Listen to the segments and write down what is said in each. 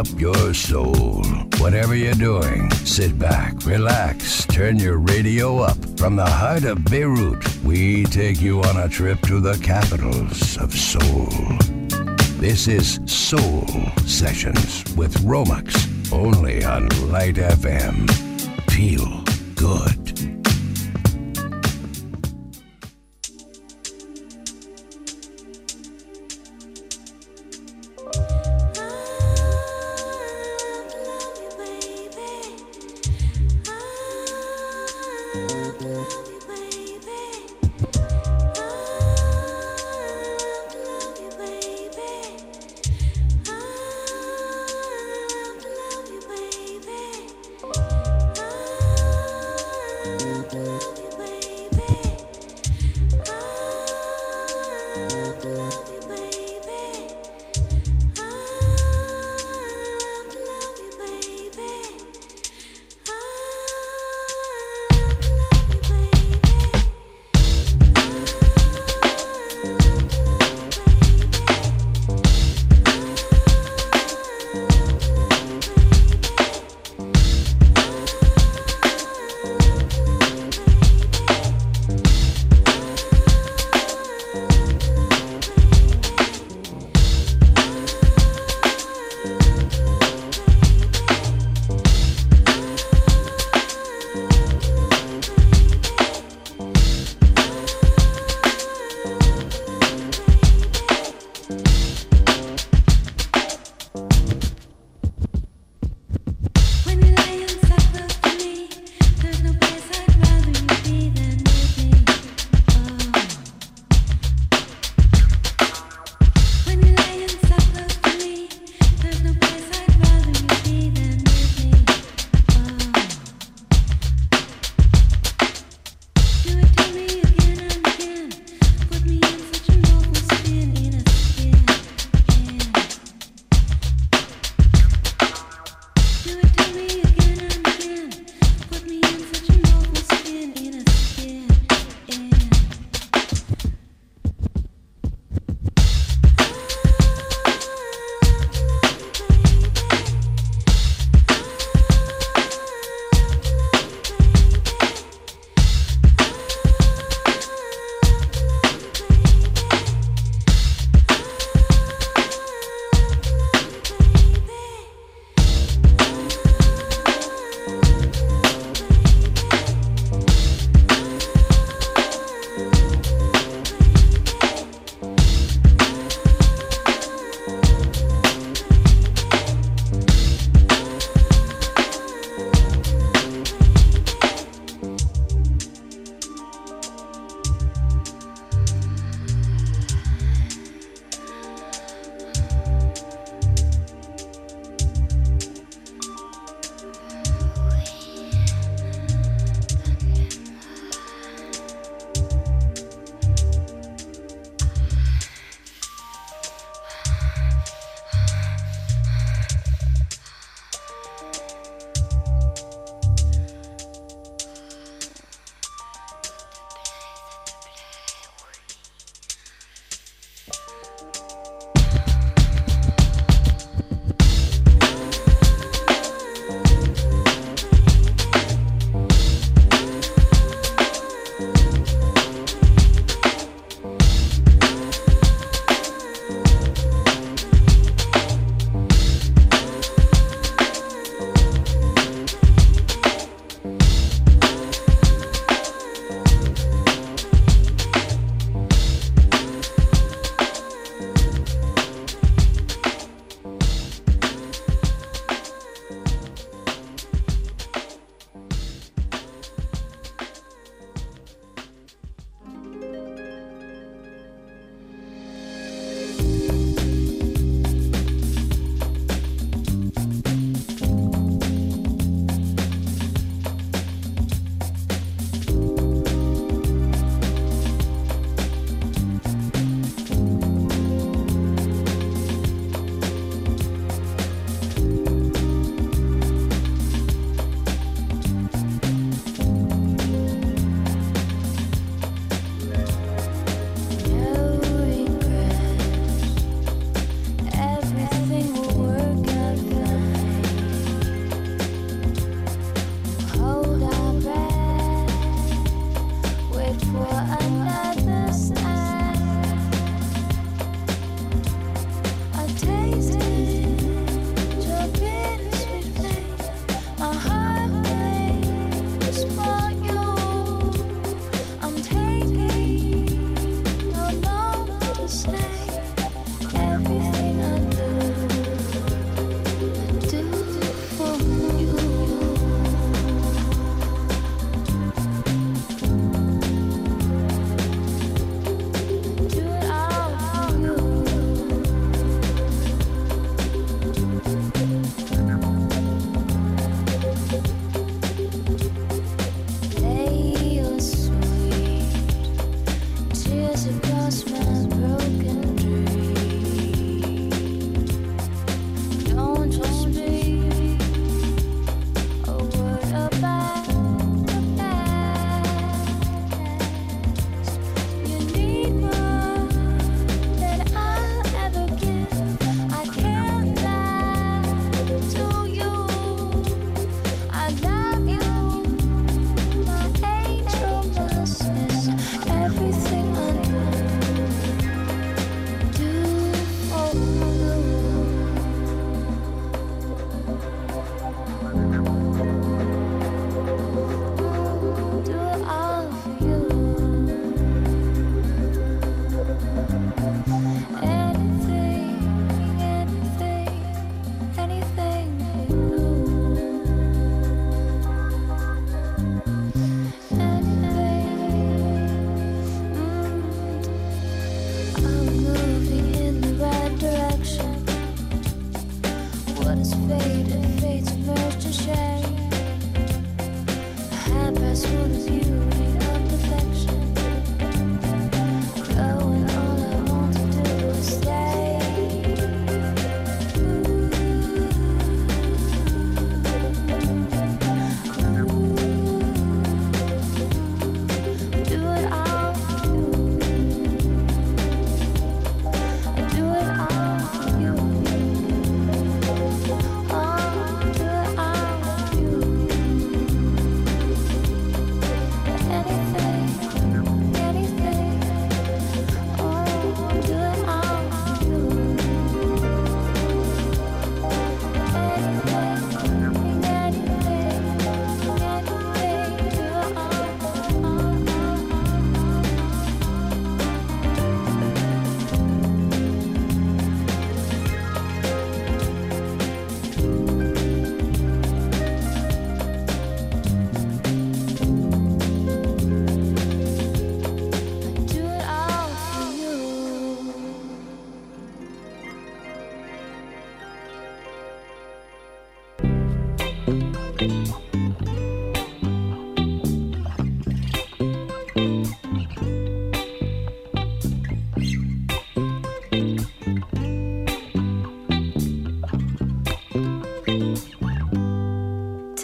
up your soul. Whatever you're doing, sit back, relax, turn your radio up. From the heart of Beirut, we take you on a trip to the capitals of soul. This is Soul Sessions with Romex, only on Light FM. Feel good.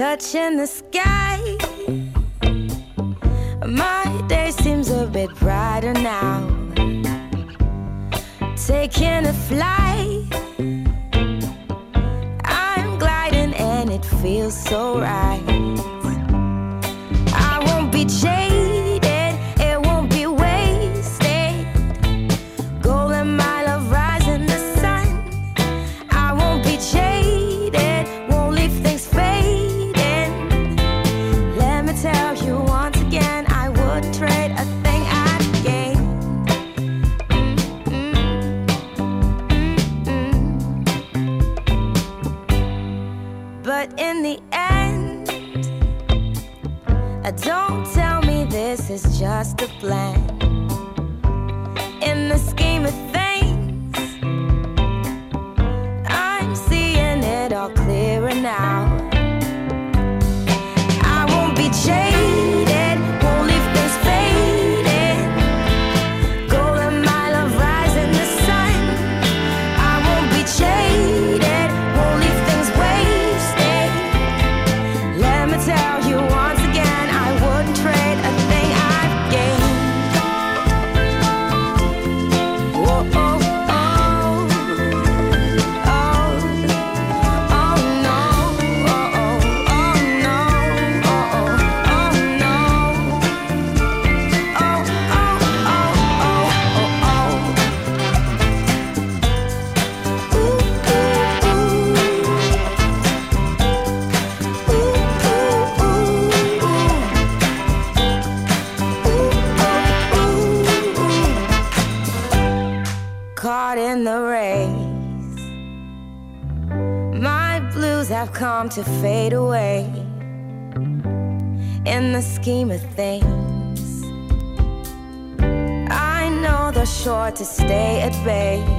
Touching the sky. My day seems a bit brighter now. Taking a flight, just a plan. In the scheme of things, I'm seeing it all clearer now. I won't be changed. Come to fade away in the scheme of things. I know they're sure to stay at bay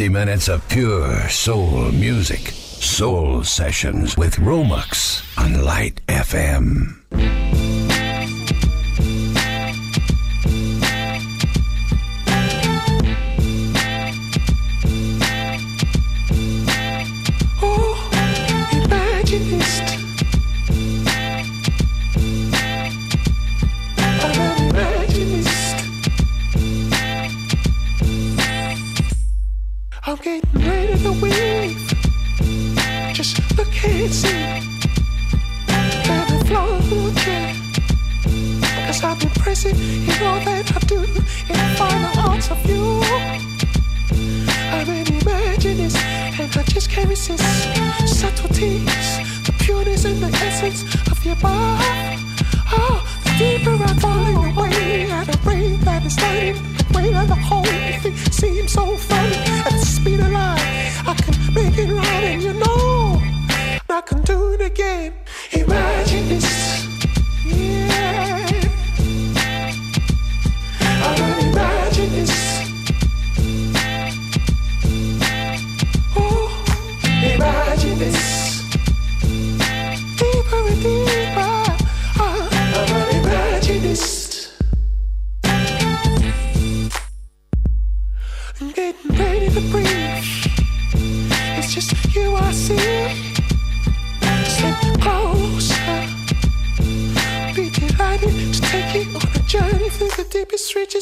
60 minutes of pure soul music. Soul Sessions with Romux on Light FM.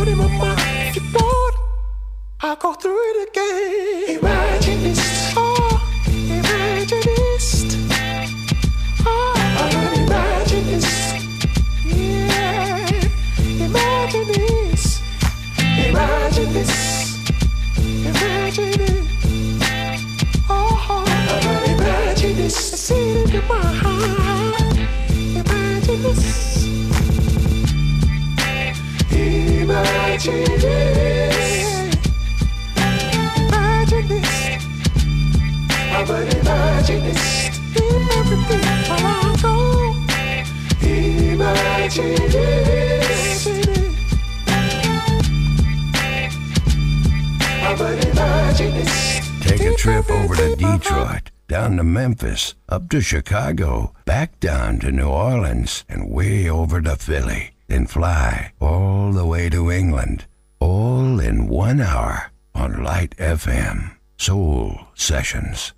caught in my mind. If you want, I'll go through it again. Chicago, back down to New Orleans, and way over to Philly, then fly all the way to England, all in one hour on Light FM. Soul Sessions.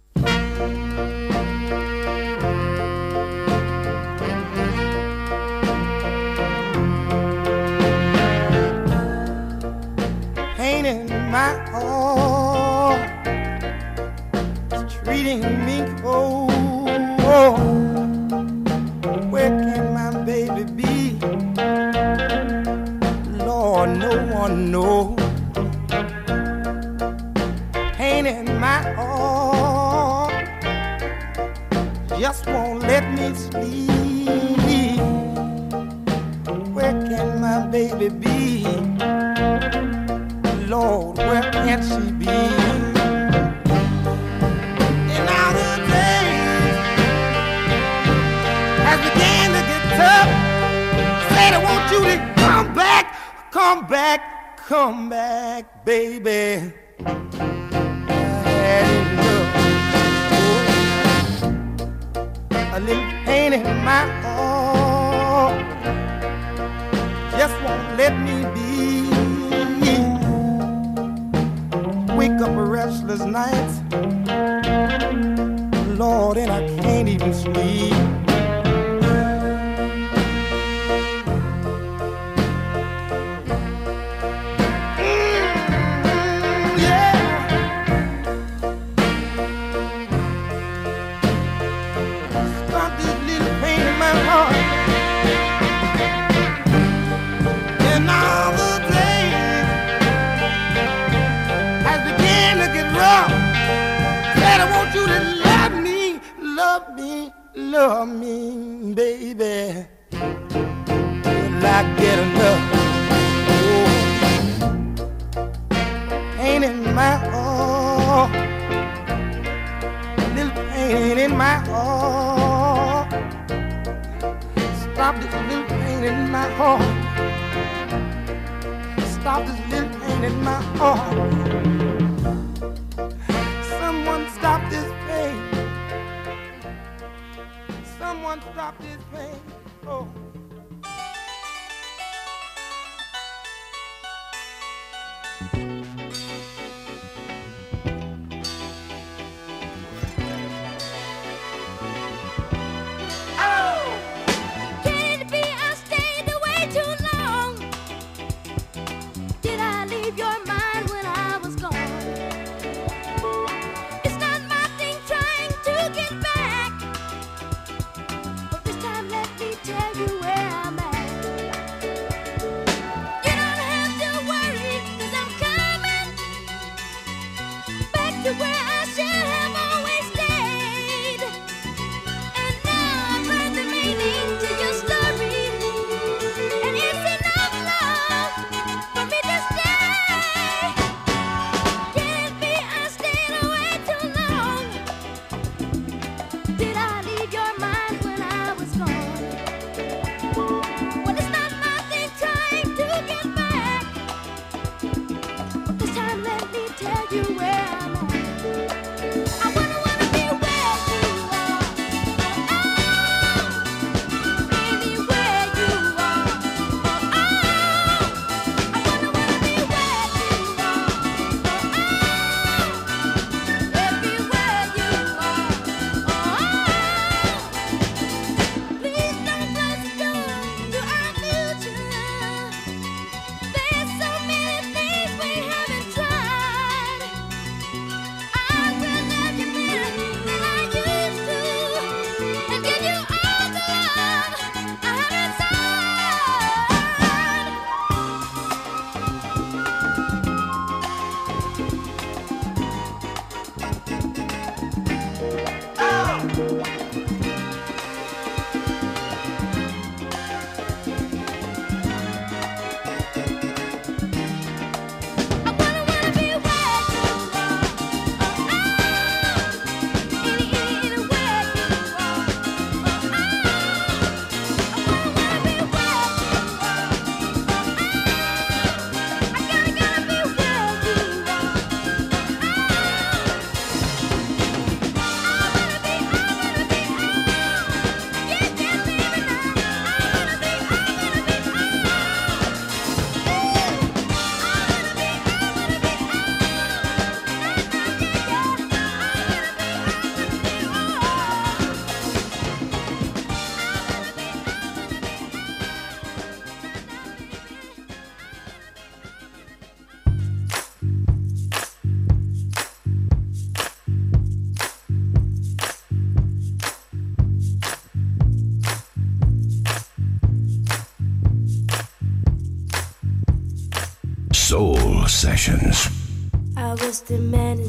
My heart, treating Judy, come back, come back, come back, baby. A little pain in my heart just won't let me be. Wake up restless nights, Lord, and I can't even sleep. my heart. A little pain in my heart. Stop this little pain in my heart. Stop this little pain in my heart. Someone stop this pain. Someone stop this pain.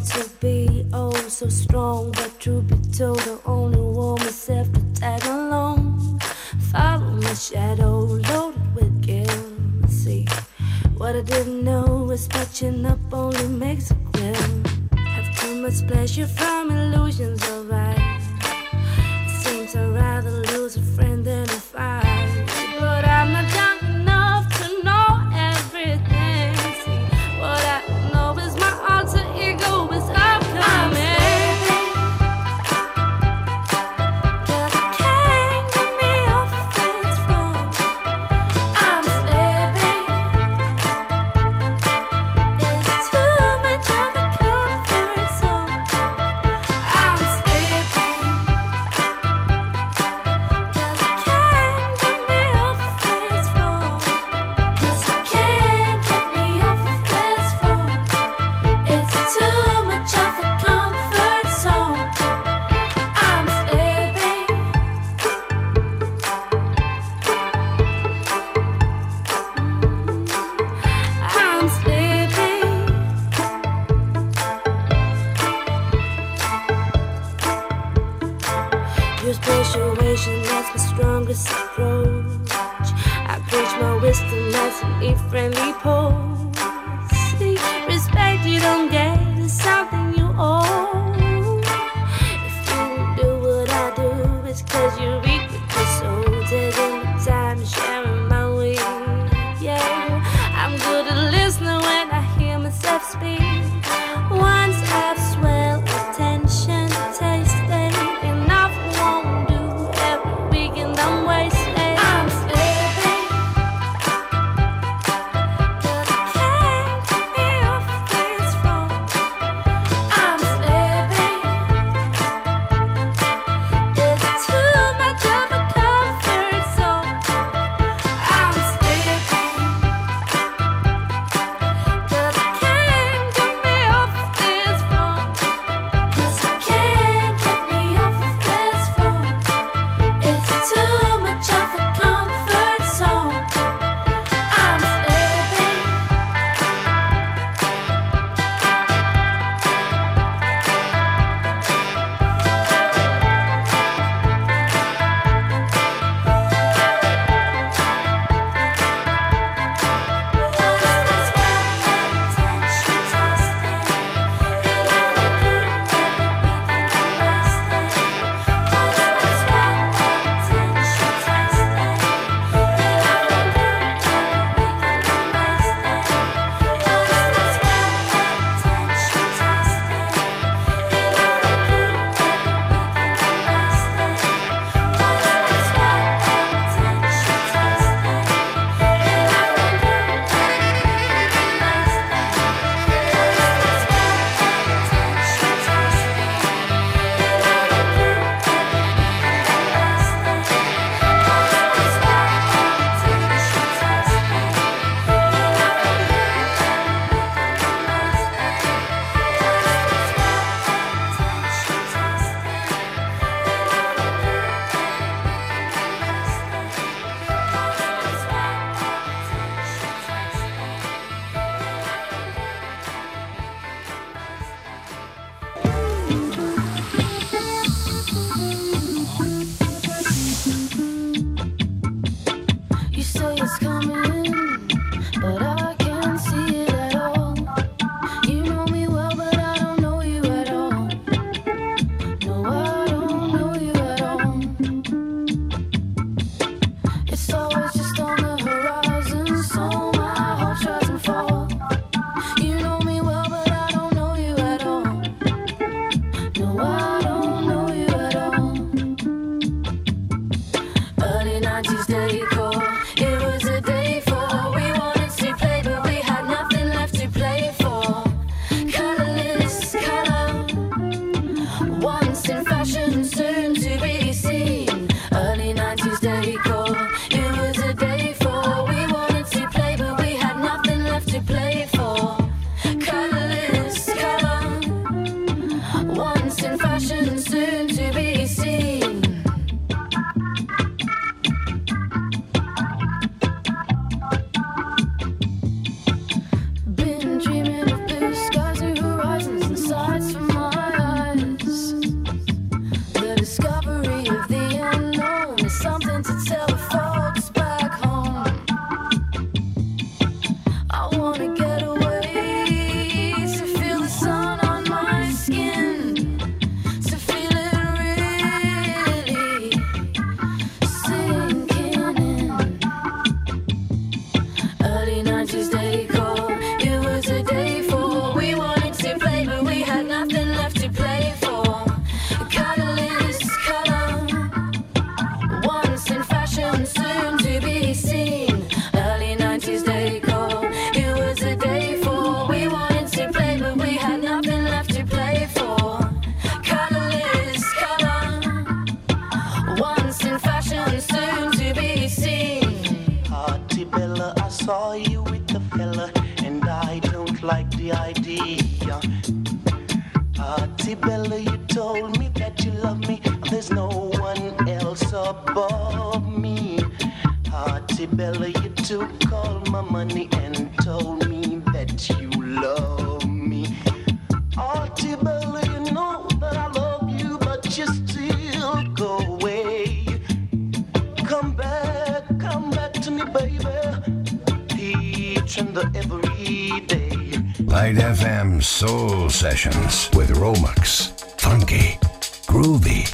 to Bella, you took all my money and told me that you love me. You know that I love you, but you still go away. Come back, come back to me, baby. Each and every day. Light FM Soul Sessions with Romux. Funky, groovy,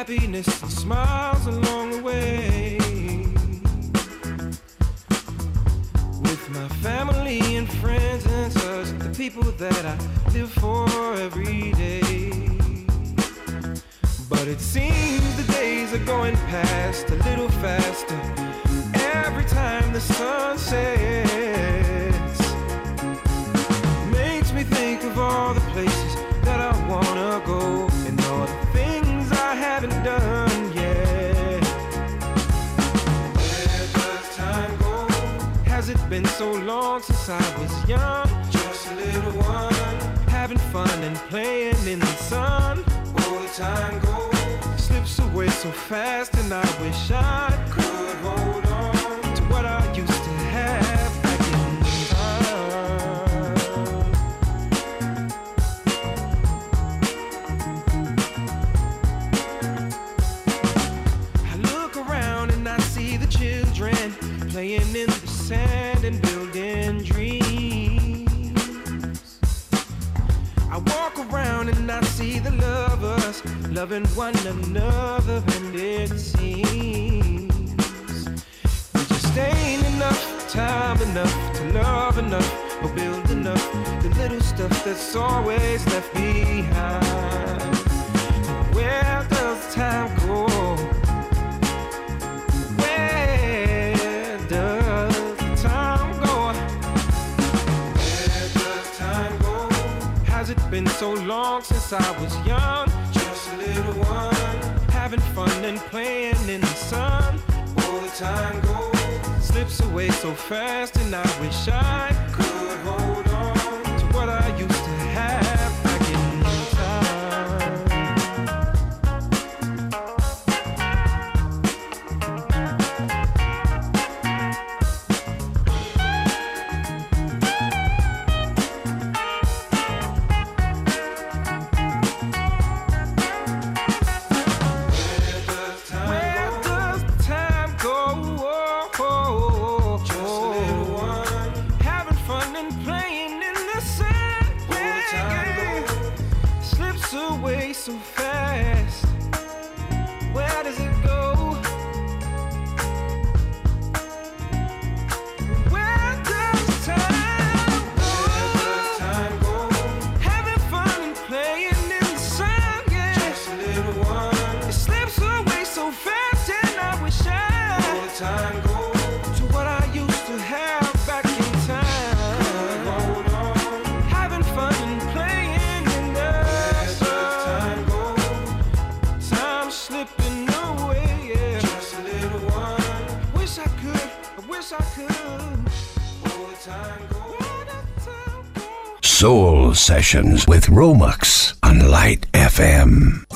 happiness and smiles along the way. With my family and friends and such, the people that I live for every day. But it seems the days are going past a little faster every time the sun sets. Makes me think of all the places that I wanna go been so long since I was young. Just a little one. Having fun and playing in the sun. Oh, the time goes. Slips away so fast, and I wish I I see the lovers loving one another, and it seems we just ain't enough time enough to love enough or build enough the little stuff that's always left behind. Where does time go? been so long since I was young. Just a little one. Having fun and playing in the sun. All the time goes. Slips away so fast, and I wish I could hold sessions with Romux on Light FM.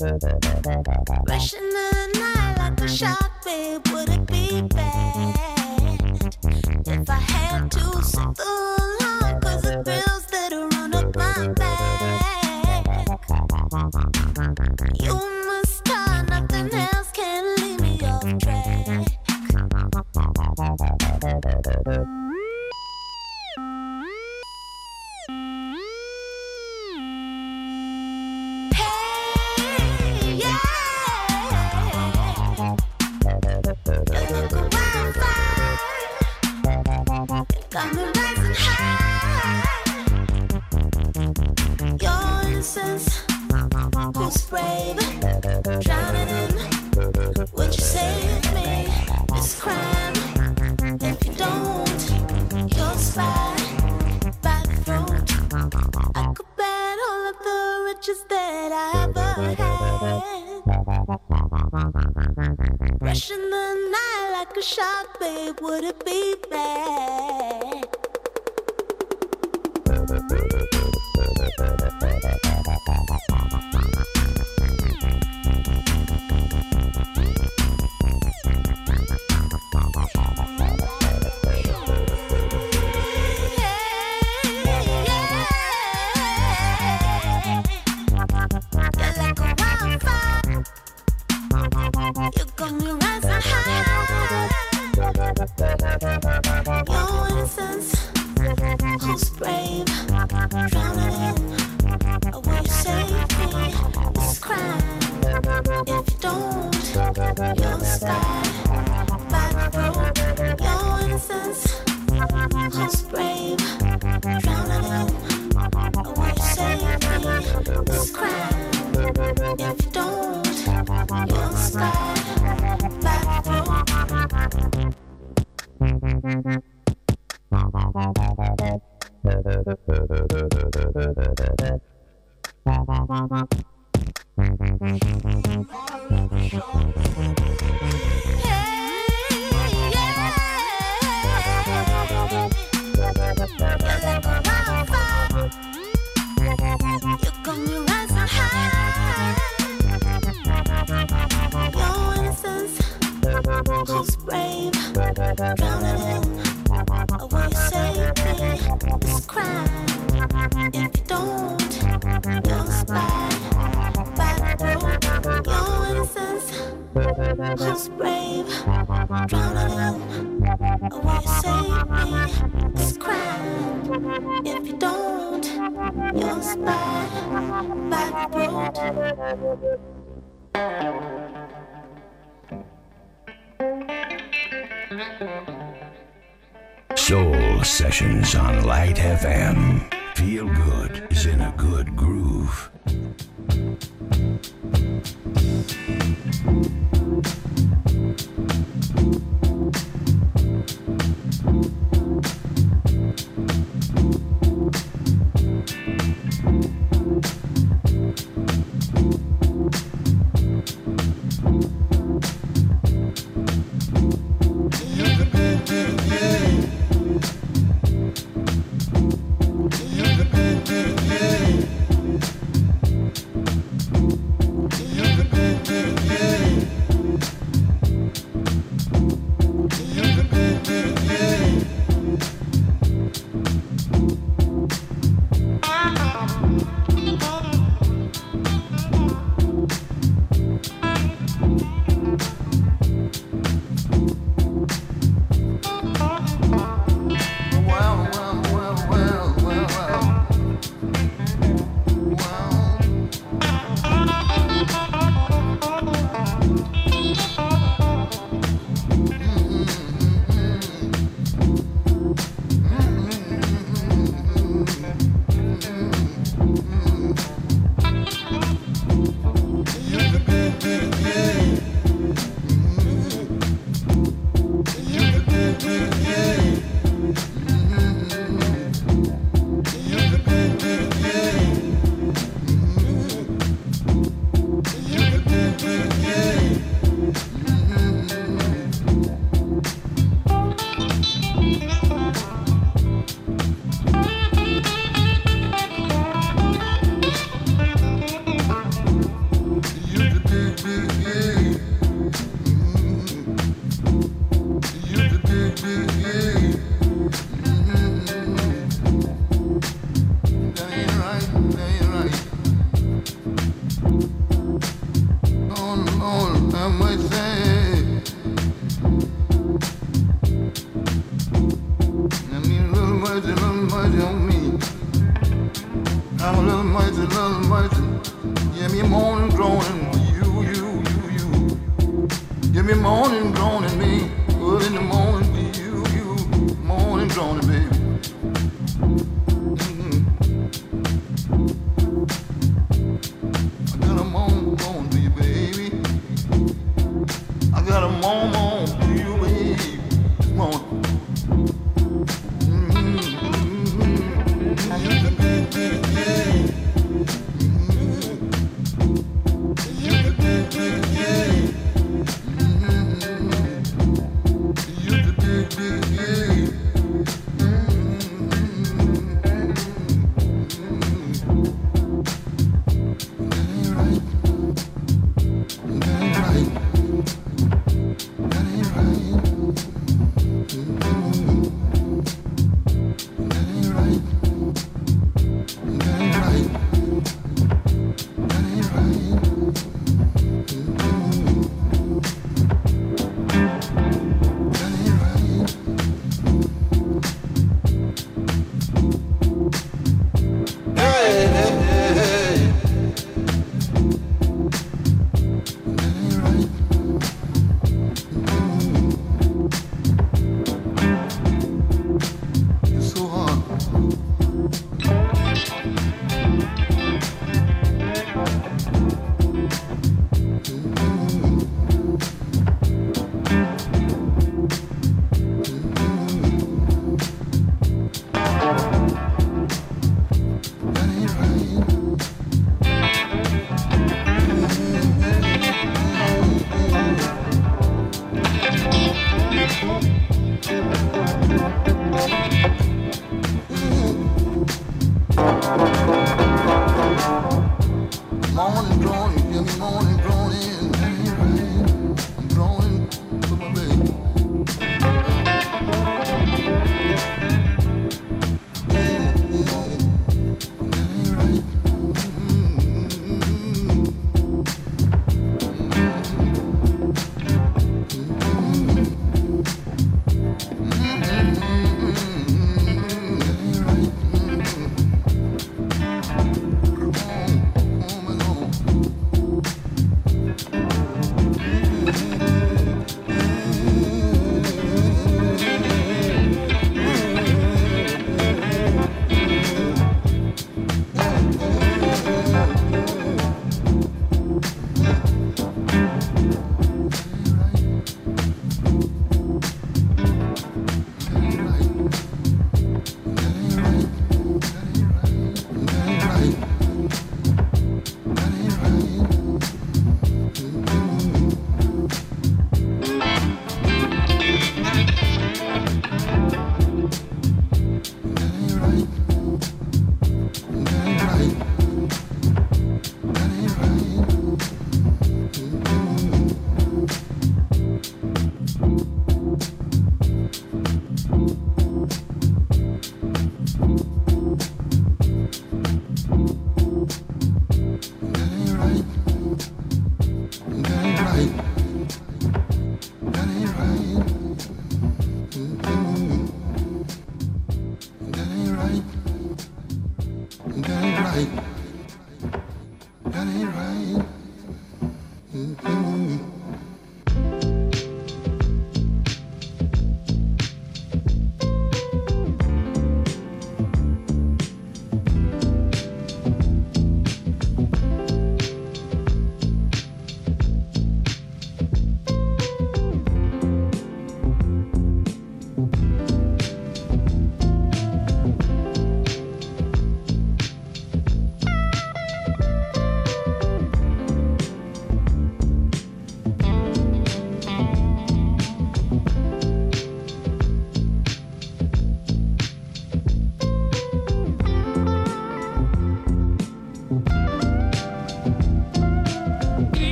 Rushing the night like a shot, babe, would it be bad if I had to stick the line? Cause it feels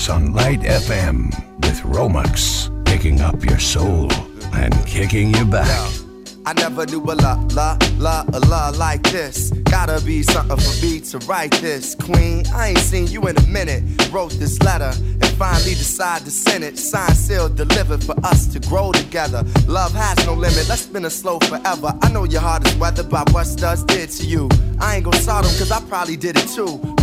Sessions on Light FM with Romux, picking up your soul and kicking you back. I never knew a la la la a la like this. Gotta be something for me to write this, Queen. I ain't seen you in a minute. Wrote this letter and finally decided to send it. Signed, sealed, delivered for us to grow together. Love has no limit. Let's spin it slow forever. I know your heart is weathered by what studs did to you. I ain't gonna sort 'em 'cause I probably did it too.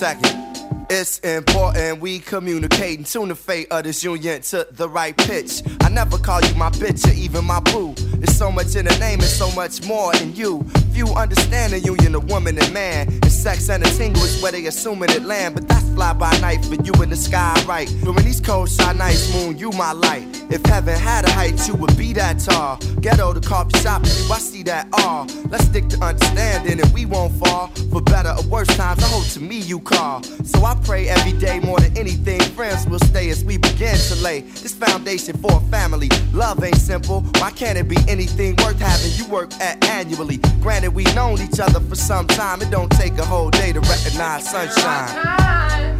Second. It's important we communicate and tune the fate of this union to the right pitch. I never call you my bitch or even my boo. There's so much in the name and so much more in you. Few understand the union of woman and man. And sex and a tingle is where they assuming it land. But that's fly by night for you in the sky, right? During these cold shy nights, moon, you my light. If heaven had a height, you would be that tall. Ghetto to coffee shop, you, I see that all. Let's stick to understanding and we won't fall. For better or worse times, I hope to me you call. So I pray every day more than anything. Friends will stay as we begin to lay this foundation for a family. Love ain't simple. Why can't it be anything worth having you work at annually? Granted, we've known each other for some time. It don't take a whole day to recognize sunshine.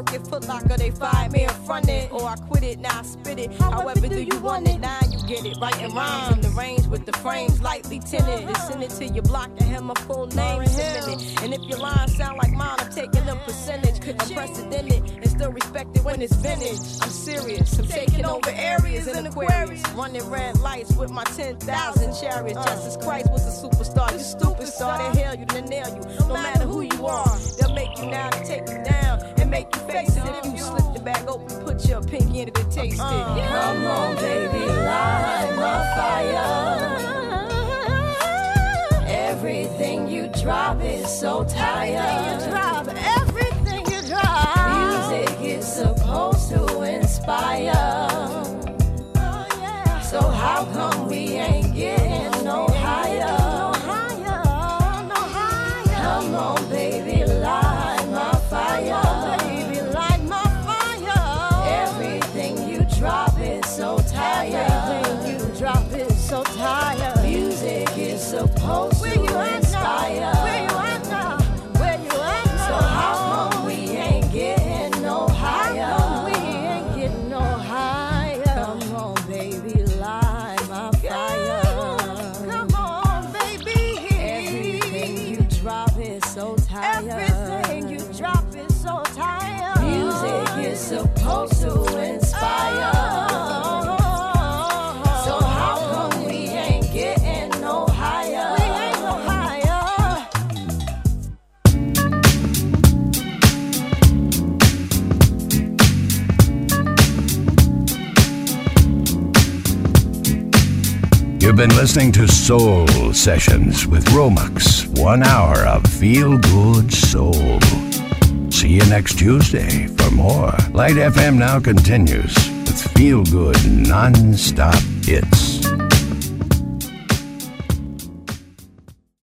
Work at Foot Locker, they fired me in front it, or I quit it, now I spit it. However, do you want it? Now you get it. Writing rhymes in the range with the frames lightly tinted. And send it to your block and have my full name submitted. And if your lines sound like mine, I'm taking a percentage. Unprecedented and still respected when it's vintage. I'm serious, I'm taking over areas in Aquarius. Running red lights with my 10,000 chariots. Uh. Jesus Christ was a superstar. You stupid star, they hail you, they nail you. No matter who you are, they'll make you now to take you down and make you face it. If you slip the bag open, put your pinky in it and taste it. Come on, baby, light my fire. Everything you drop is so tired. Been listening to Soul Sessions with Romux. One hour of feel good soul. See you next Tuesday for more. Light FM now continues with feel good non stop hits.